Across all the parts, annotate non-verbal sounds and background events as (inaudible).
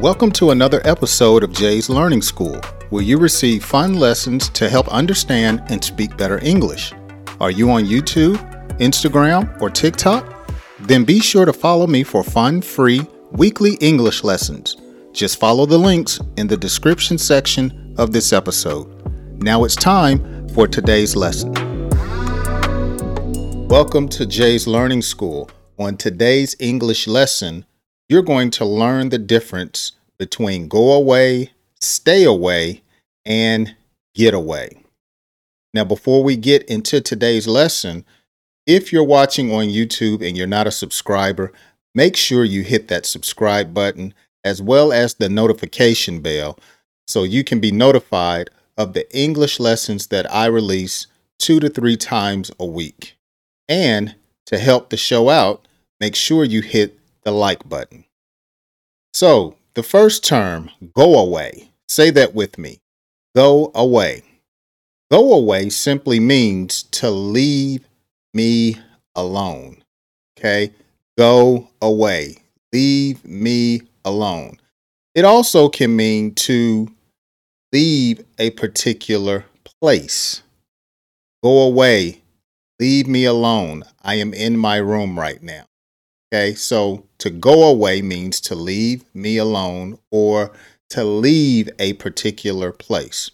Welcome to another episode of Jay's Learning School, where you receive fun lessons to help understand and speak better English. Are you on YouTube, Instagram, or TikTok? Then be sure to follow me for fun, free, weekly English lessons. Just follow the links in the description section of this episode. Now it's time for today's lesson. Welcome to Jay's Learning School. On today's English lesson, you're going to learn the difference between go away, stay away, and get away. Now, before we get into today's lesson, if you're watching on YouTube and you're not a subscriber, make sure you hit that subscribe button as well as the notification bell so you can be notified of the English lessons that I release two to three times a week. And to help the show out, make sure you hit the like button. So, the first term, go away. Say that with me. Go away. Go away simply means to leave me alone. Okay? Go away. Leave me alone. It also can mean to leave a particular place. Go away. Leave me alone. I am in my room right now. Okay, so to go away means to leave me alone or to leave a particular place.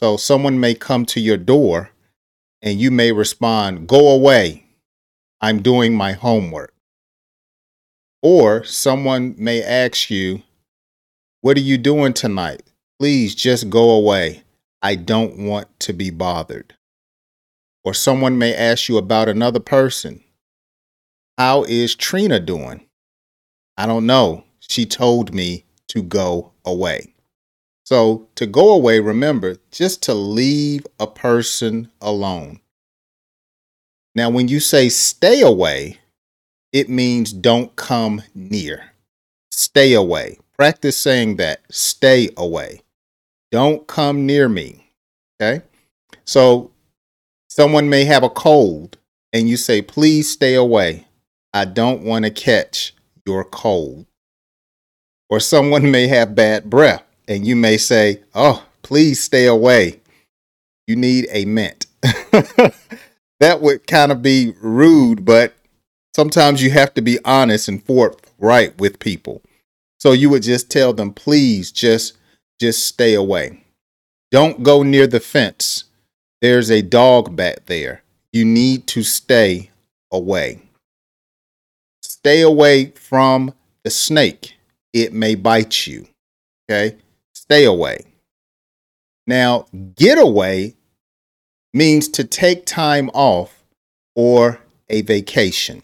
So someone may come to your door and you may respond, Go away. I'm doing my homework. Or someone may ask you, What are you doing tonight? Please just go away. I don't want to be bothered. Or someone may ask you about another person. How is Trina doing? I don't know. She told me to go away. So, to go away, remember, just to leave a person alone. Now, when you say stay away, it means don't come near. Stay away. Practice saying that. Stay away. Don't come near me. Okay? So, someone may have a cold and you say, please stay away. I don't want to catch your cold. Or someone (laughs) may have bad breath and you may say, Oh, please stay away. You need a mint. (laughs) that would kind of be rude, but sometimes you have to be honest and forthright with people. So you would just tell them, please just just stay away. Don't go near the fence. There's a dog back there. You need to stay away. Stay away from the snake. It may bite you. Okay? Stay away. Now, get away means to take time off or a vacation.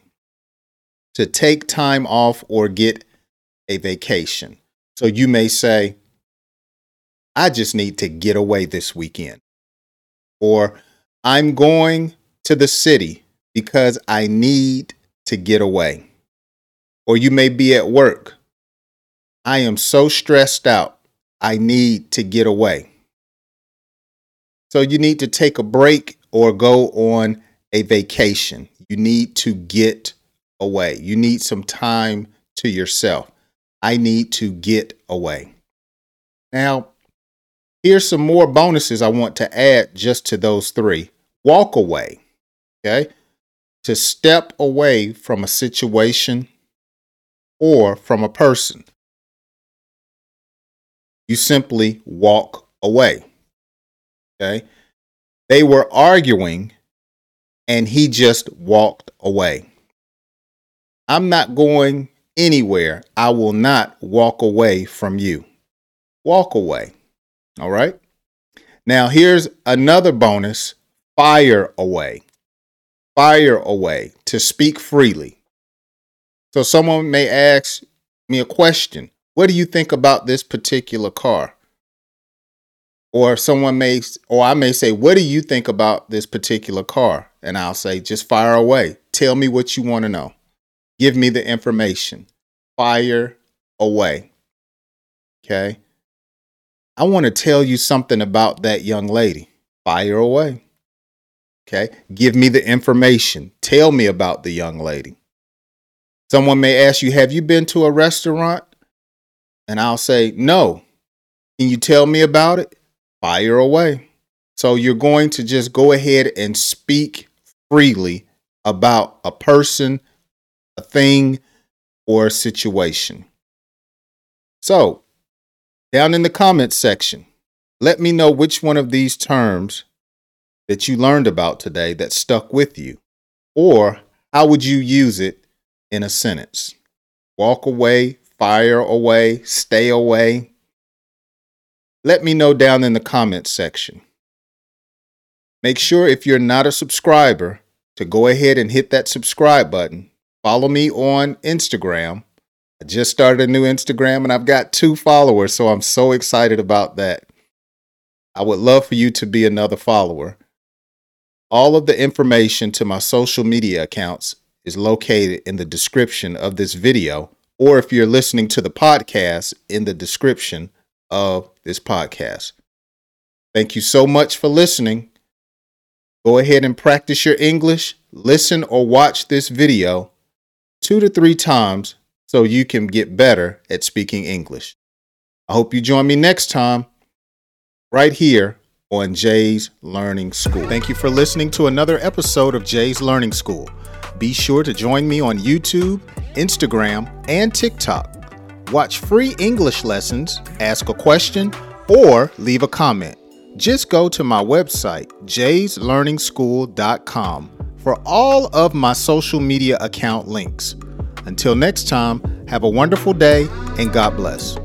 To take time off or get a vacation. So you may say, I just need to get away this weekend. Or I'm going to the city because I need to get away or you may be at work. I am so stressed out. I need to get away. So you need to take a break or go on a vacation. You need to get away. You need some time to yourself. I need to get away. Now, here's some more bonuses I want to add just to those three. Walk away. Okay. To step away from a situation or from a person. You simply walk away. Okay. They were arguing and he just walked away. I'm not going anywhere. I will not walk away from you. Walk away. All right. Now, here's another bonus fire away. Fire away to speak freely. So someone may ask me a question. What do you think about this particular car? Or someone may, or I may say, What do you think about this particular car? And I'll say, Just fire away. Tell me what you want to know. Give me the information. Fire away. Okay. I want to tell you something about that young lady. Fire away. Okay. Give me the information. Tell me about the young lady. Someone may ask you, Have you been to a restaurant? And I'll say, No. Can you tell me about it? Fire away. So you're going to just go ahead and speak freely about a person, a thing, or a situation. So, down in the comments section, let me know which one of these terms that you learned about today that stuck with you, or how would you use it in a sentence? Walk away, fire away, stay away. Let me know down in the comments section. Make sure if you're not a subscriber to go ahead and hit that subscribe button. Follow me on Instagram. I just started a new Instagram and I've got two followers, so I'm so excited about that. I would love for you to be another follower. All of the information to my social media accounts is located in the description of this video, or if you're listening to the podcast, in the description of this podcast. Thank you so much for listening. Go ahead and practice your English. Listen or watch this video two to three times so you can get better at speaking English. I hope you join me next time right here on Jay's Learning School. Thank you for listening to another episode of Jay's Learning School. Be sure to join me on YouTube, Instagram, and TikTok. Watch free English lessons, ask a question, or leave a comment. Just go to my website, jayslearningschool.com, for all of my social media account links. Until next time, have a wonderful day and God bless.